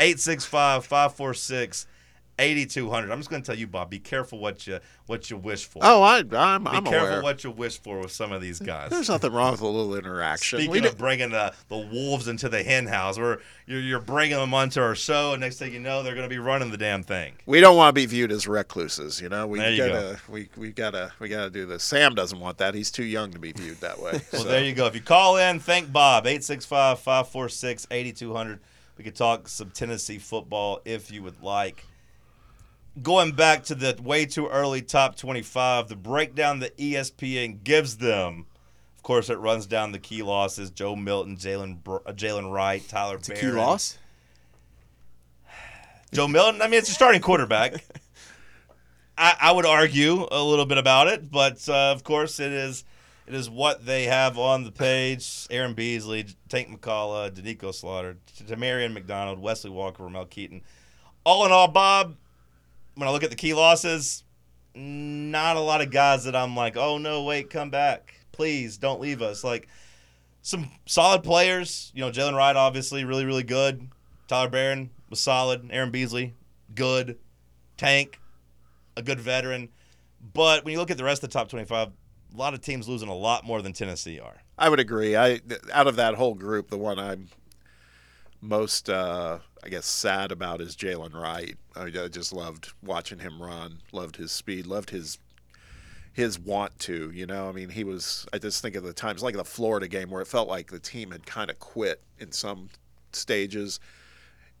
865 546 8200. I'm just going to tell you, Bob, be careful what you what you wish for. Oh, I, I'm, be I'm careful aware. what you wish for with some of these guys. There's nothing wrong with a little interaction. Speaking We of did- bringing the, the wolves into the hen house, where you're, you're bringing them onto our show, and next thing you know, they're going to be running the damn thing. we don't want to be viewed as recluses, you know. We There you gotta, we we gotta, we gotta do this. Sam doesn't want that. He's too young to be viewed that way. Well, so. there you go. If you call in, thank Bob. 865 546 8200. We could talk some Tennessee football if you would like. Going back to the way too early top 25, the breakdown that ESPN gives them, of course, it runs down the key losses Joe Milton, Jaylen uh, Jaylen Wright, Tyler It's key loss? Joe Milton. I mean, it's a starting quarterback. I, I would argue a little bit about it, but uh, of course, it is it is what they have on the page. Aaron Beasley, Tank McCollough, Doneiko Slaughter, Demarion McDonald, Wesley Walker, Ramel Keyton. All in all, Bob, when I look at the key losses, not a lot of guys that I'm like, oh no, wait, come back, please, don't leave us. Like some solid players, you know, Jaylen Wright obviously really really good. Tyler Barron was solid. Aaron Beasley, good. Tank, a good veteran. But when you look at the rest of the top 25, a lot of teams losing a lot more than Tennessee are. I would agree. I out of that whole group, the one I'm most, uh, I guess, sad about is Jaylen Wright. I, I just loved watching him run. Loved his speed. Loved his his want to. You know, I mean, he was. I just think of the times like the Florida game where it felt like the team had kind of quit in some stages.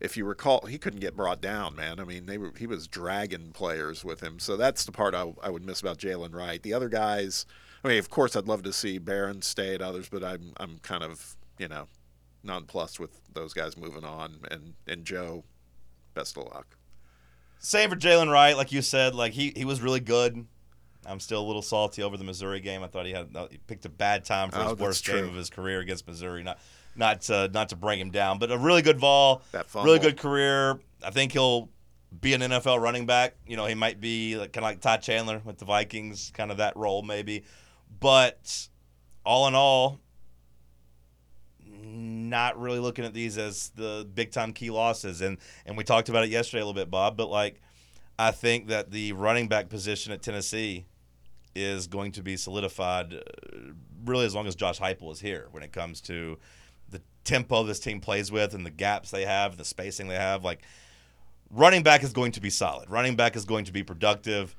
If you recall, he couldn't get brought down, man. I mean, they were he was dragging players with him. So that's the part I, I would miss about Jaylen Wright. The other guys, I mean, of course, I'd love to see Barron stay at others, but I'm I'm kind of you know nonplussed with those guys moving on. And and Joe, best of luck. Same for Jaylen Wright, like you said, like he, he was really good. I'm still a little salty over the Missouri game. I thought he had he picked a bad time for Oh, his worst game of his career against Missouri. Not not to, not to bring him down, but a really good ball, really good career. I think he'll be an NFL running back. You know, he might be like, kind of like Todd Chandler with the Vikings, kind of that role maybe. But all in all, not really looking at these as the big time key losses. And and we talked about it yesterday a little bit, Bob. But like, I think that the running back position at Tennessee is going to be solidified uh, really as long as Josh Heupel is here. When it comes to the tempo this team plays with and the gaps they have, the spacing they have, like running back is going to be solid. Running back is going to be productive.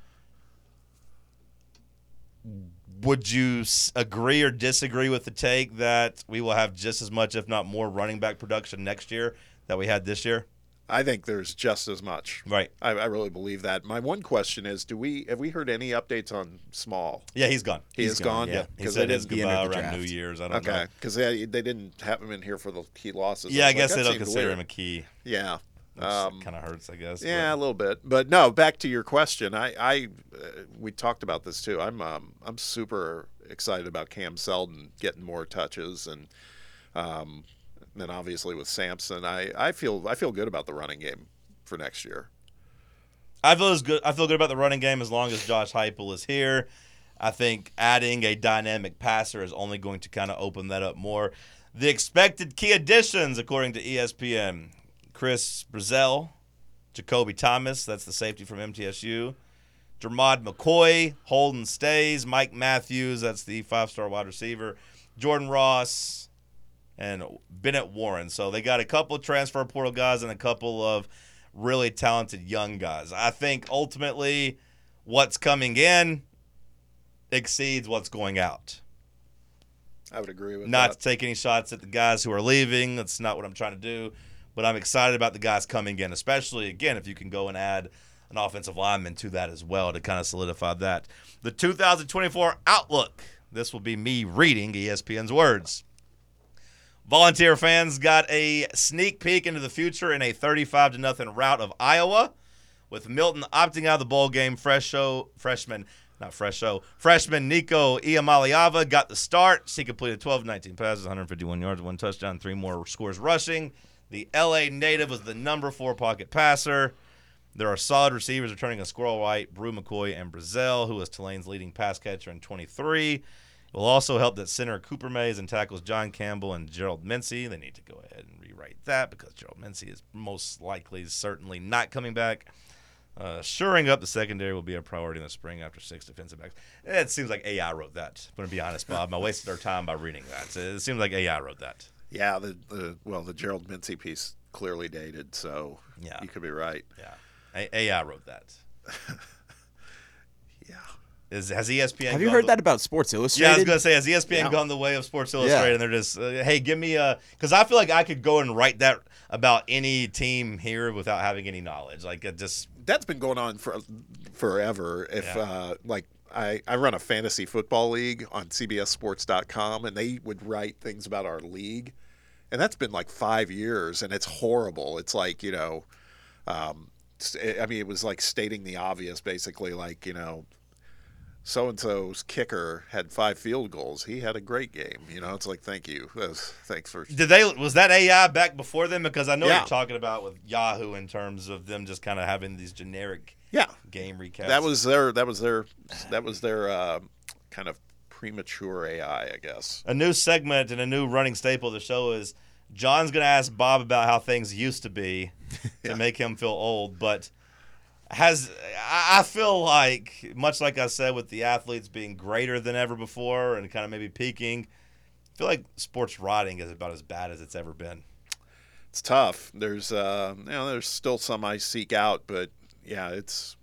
Would you agree or disagree with the take that we will have just as much, if not more, running back production next year that we had this year? I think there's just as much. Right. I, I really believe that. My one question is: Do we have we heard any updates on Small? Yeah, he's gone. He He's is gone, gone. Yeah, because his didn't- goodbye around draft. New Year's. I don't Okay, know. because they, they didn't have him in here for the key losses. Yeah, I like, guess that they don't consider weird. him a key. Yeah. Um, kind of hurts, I guess. yeah, a little bit, but no. Back to your question, I, I, uh, we talked about this too. I'm, um, I'm super excited about Cam Seldon getting more touches, and um, then obviously with Sampson, I, I feel, I feel good about the running game for next year. I feel as good. I feel good about the running game as long as Josh Heupel is here. I think adding a dynamic passer is only going to kind of open that up more. The expected key additions, according to ESPN, Chris Brazzell, Jakobe Thomas, that's the safety from MTSU, Jermod McCoy, Holden Staes, Mike Matthews, that's the five-star wide receiver, Jordan Ross, and Bennett Warren. So they got a couple of transfer portal guys and a couple of really talented young guys. I think ultimately what's coming in exceeds what's going out. I would agree with that. Not that. to take any shots at the guys who are leaving. That's not what I'm trying to do. But I'm excited about the guys coming in, especially again if you can go and add an offensive lineman to that as well to kind of solidify that. The 2024 outlook. This will be me reading ESPN's words. Volunteer fans got a sneak peek into the future in a 35 to nothing rout of Iowa, with Milton opting out of the bowl game. Fresh show freshman, not fresh show, freshman Nico Iamaleava got the start. He completed 12 19 passes, 151 yards, one touchdown, three more scores rushing. The LA native was the number four pocket passer. There are solid receivers returning a Squirrel White, Bru McCoy, and Brazzell, who was Tulane's leading pass catcher in 23. It will also help that center Cooper Mays and tackles John Campbell and Gerald Mincey. They need to go ahead and rewrite that because Gerald Mincey is most likely, certainly not coming back. Uh, shoring up the secondary will be a priority in the spring after six defensive backs. It seems like AI wrote that. I'm going to be honest, Bob. I wasted our time by reading that. It seems like AI wrote that. Yeah, the, the well, the Gerald Mincey piece clearly dated, so Yeah. you could be right. Yeah. A- AI wrote that. Yeah. Is, has ESPN Have you heard the- that about Sports Illustrated? Yeah, I was gonna say, has ESPN Yeah. gone the way of Sports Illustrated? And they're just, uh, hey, give me a, because I feel like I could go and write that about any team here without having any knowledge. Like, it just, that's been going on for forever. If Yeah. uh, like I, I run a fantasy football league on CBSSports.com, and they would write things about our league, and that's been like five years, and it's horrible. It's like you know, Um, I mean, it was like stating the obvious, basically, like you know, so and so's kicker had five field goals. He had a great game. You know, it's like thank you, was- thanks for. Did they was that AI back before them? Because I know Yeah. you're talking about with Yahoo in terms of them just kind of having these generic Yeah, game recap. that was their that was their that was their uh, kind of premature AI, I guess. a new segment and a new running staple of the show is John's going to ask Bob about how things used to be to make him feel old, but has I I feel like much like I said with the athletes being greater than ever before and kind of maybe peaking, I feel like sports writing is about as bad as it's ever been. It's tough. There's uh, you know, there's still some I seek out, but yeah, it's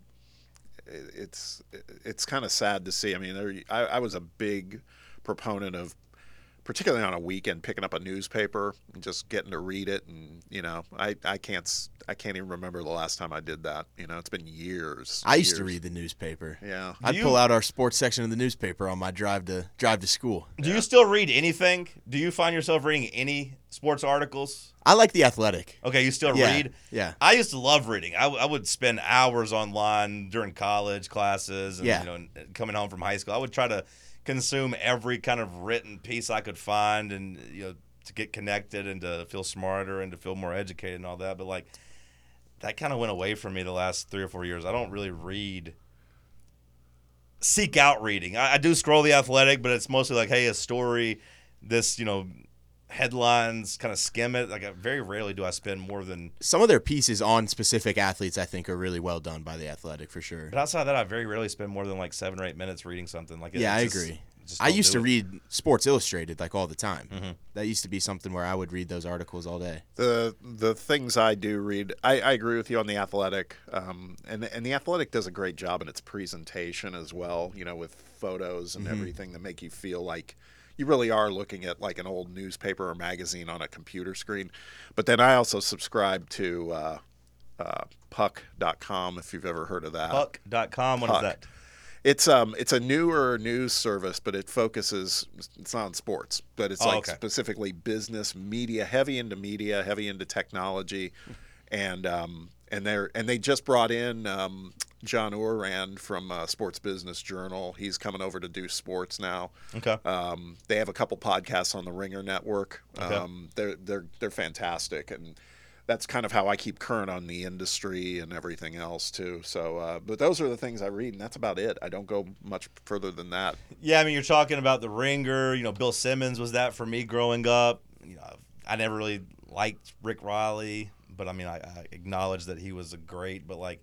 it's it's kind of sad to see. I mean, there, I, I was a big proponent of, particularly on a weekend, picking up a newspaper and just getting to read it, and you know, I, I can't s- I can't even remember the last time I did that. You know, it's been years. I used to read the newspaper. Yeah. I'd you- pull out our sports section of the newspaper on my drive to drive to school. Do you still read anything? Do you find yourself reading any sports articles? I like the Athletic. Okay, you still Yeah, read? yeah. I used to love reading. I, I would spend hours online during college classes and Yeah. you know coming home from high school. I would try to consume every kind of written piece I could find and you know to get connected and to feel smarter and to feel more educated and all that. But like that kind of went away from me the last three or four years. I don't really read seek out reading. I, I do scroll the athletic, but it's mostly like, hey, a story, this, you know, headlines, kind of skim it. Like, I, very rarely do I spend more than. Some of their pieces on specific athletes, I think, are really well done by the Athletic for sure. But outside of that, I very rarely spend more than like seven or eight minutes reading something. Like, it- Yeah, I just- agree. just I used to it. read Sports Illustrated like all the time. Mm-hmm. That used to be something where I would read those articles all day. the the things I do read, I, I agree with you on the athletic, um, and and the athletic does a great job in its presentation as well. You know, with photos and everything that make you feel like you really are looking at like an old newspaper or magazine on a computer screen. But then I also subscribe to uh, uh, Puck.com if you've ever heard of that. Puck.com. What is Puck. that? It's um it's a newer news service, but it focuses it's not on sports, but it's Oh, like okay. specifically business media, heavy into media, heavy into technology, and um and they're and they just brought in um, John Ourand from uh, Sports Business Journal. He's coming over to do sports now. Okay. Um, they have a couple podcasts on the Ringer Network. Okay. Um, they're they're they're fantastic, and that's kind of how I keep current on the industry and everything else too. So, uh, but those are the things I read, and that's about it. I don't go much further than that. Yeah, I mean, you're talking about the Ringer. You know, Bill Simmons was that for me growing up. You know, I never really liked Rick Reilly, but I mean, I, I acknowledge that he was a great. But like,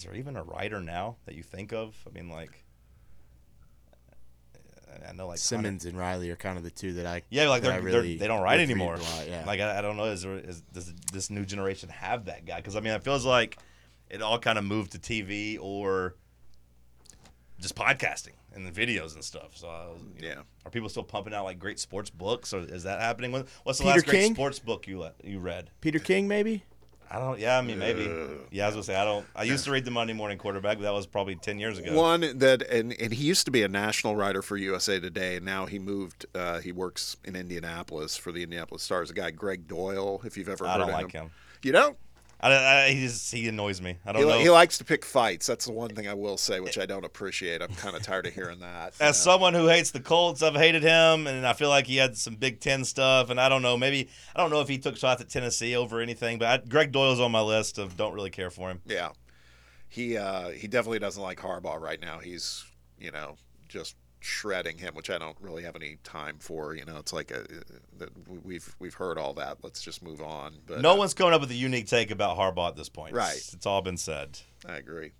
is there even a writer now that you think of? I mean, like, I- I know like Hunter- Simmons and Reilly are kind of the two that I Yeah, like they're, I they're they don't write anymore. lot, yeah. Like I, I don't know, is there is does this new generation have that guy? Because I mean, it feels like it all kind of moved to TV or just podcasting and the videos and stuff. So I was, you know, Yeah. are people still pumping out like great sports books, or is that happening? What's the Peter last great sports book you le- you read? Peter King, maybe. I don't. Yeah, I mean maybe. yeah, I was gonna say I don't. I used to read the Monday Morning Quarterback, but that was probably ten years ago. One that and, and he used to be a national writer for USA Today, and now he moved. Uh, he works in Indianapolis for the Indianapolis Stars. A guy Gregg Doyel, if you've ever I heard don't of like him. him. You don't? I, I, he just he annoys me. I don't He, know. he likes to pick fights. That's the one thing I will say, which I don't appreciate. I'm kind of tired of hearing that. As know? someone who hates the Colts, I've hated him, and I feel like he had some Big Ten stuff. And I don't know, maybe I don't know if he took shots at Tennessee over anything, but I, Gregg Doyel's on my list of don't really care for him. Yeah, he uh, he definitely doesn't like Harbaugh right now. He's you know just shredding him, which I don't really have any time for. You know, it's like a, that we've we've heard all that. Let's just move on. But No uh, one's coming up with a unique take about Harbaugh at this point. Right. It's, it's all been said. I agree.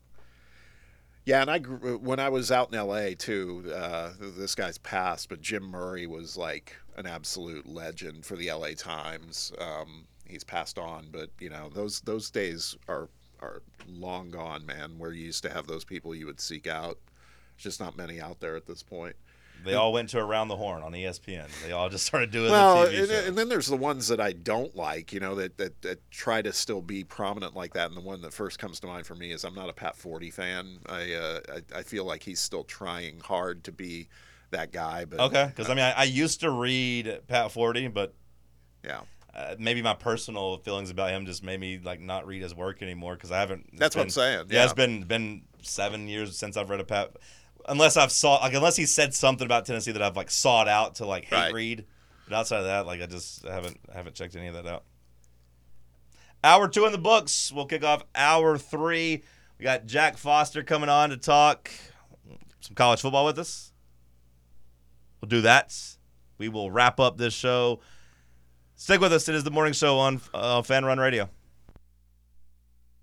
Yeah, and I when I was out in L.A. too. Uh, this guy's passed, but Jim Murray was like an absolute legend for the L.A. Times. Um, he's passed on, but you know those those days are are long gone, man. Where you used to have those people you would seek out. There's just not many out there at this point. They all went to Around the Horn on ESPN. They all just started doing Well, the TV and, show. and then there's the ones that I don't like, you know, that, that that try to still be prominent like that. And the one that first comes to mind for me is I'm not a Pat Forde fan. I uh, I, I feel like he's still trying hard to be that guy, but okay, because I mean, I, I used to read Pat Forde, but yeah, uh, maybe my personal feelings about him just made me like not read his work anymore because I haven't. That's what I'm saying, Yeah, it's been been seven years since I've read a Pat. Unless I've saw like unless he said something about Tennessee that I've like sought out to like hate Right. read, but outside of that, like I just haven't haven't checked any of that out. Hour two in the books. We'll kick off hour three. We got Jack Foster coming on to talk some college football with us. We'll do that. We will wrap up this show. Stick with us. It is the morning show on uh, Fan Run Radio.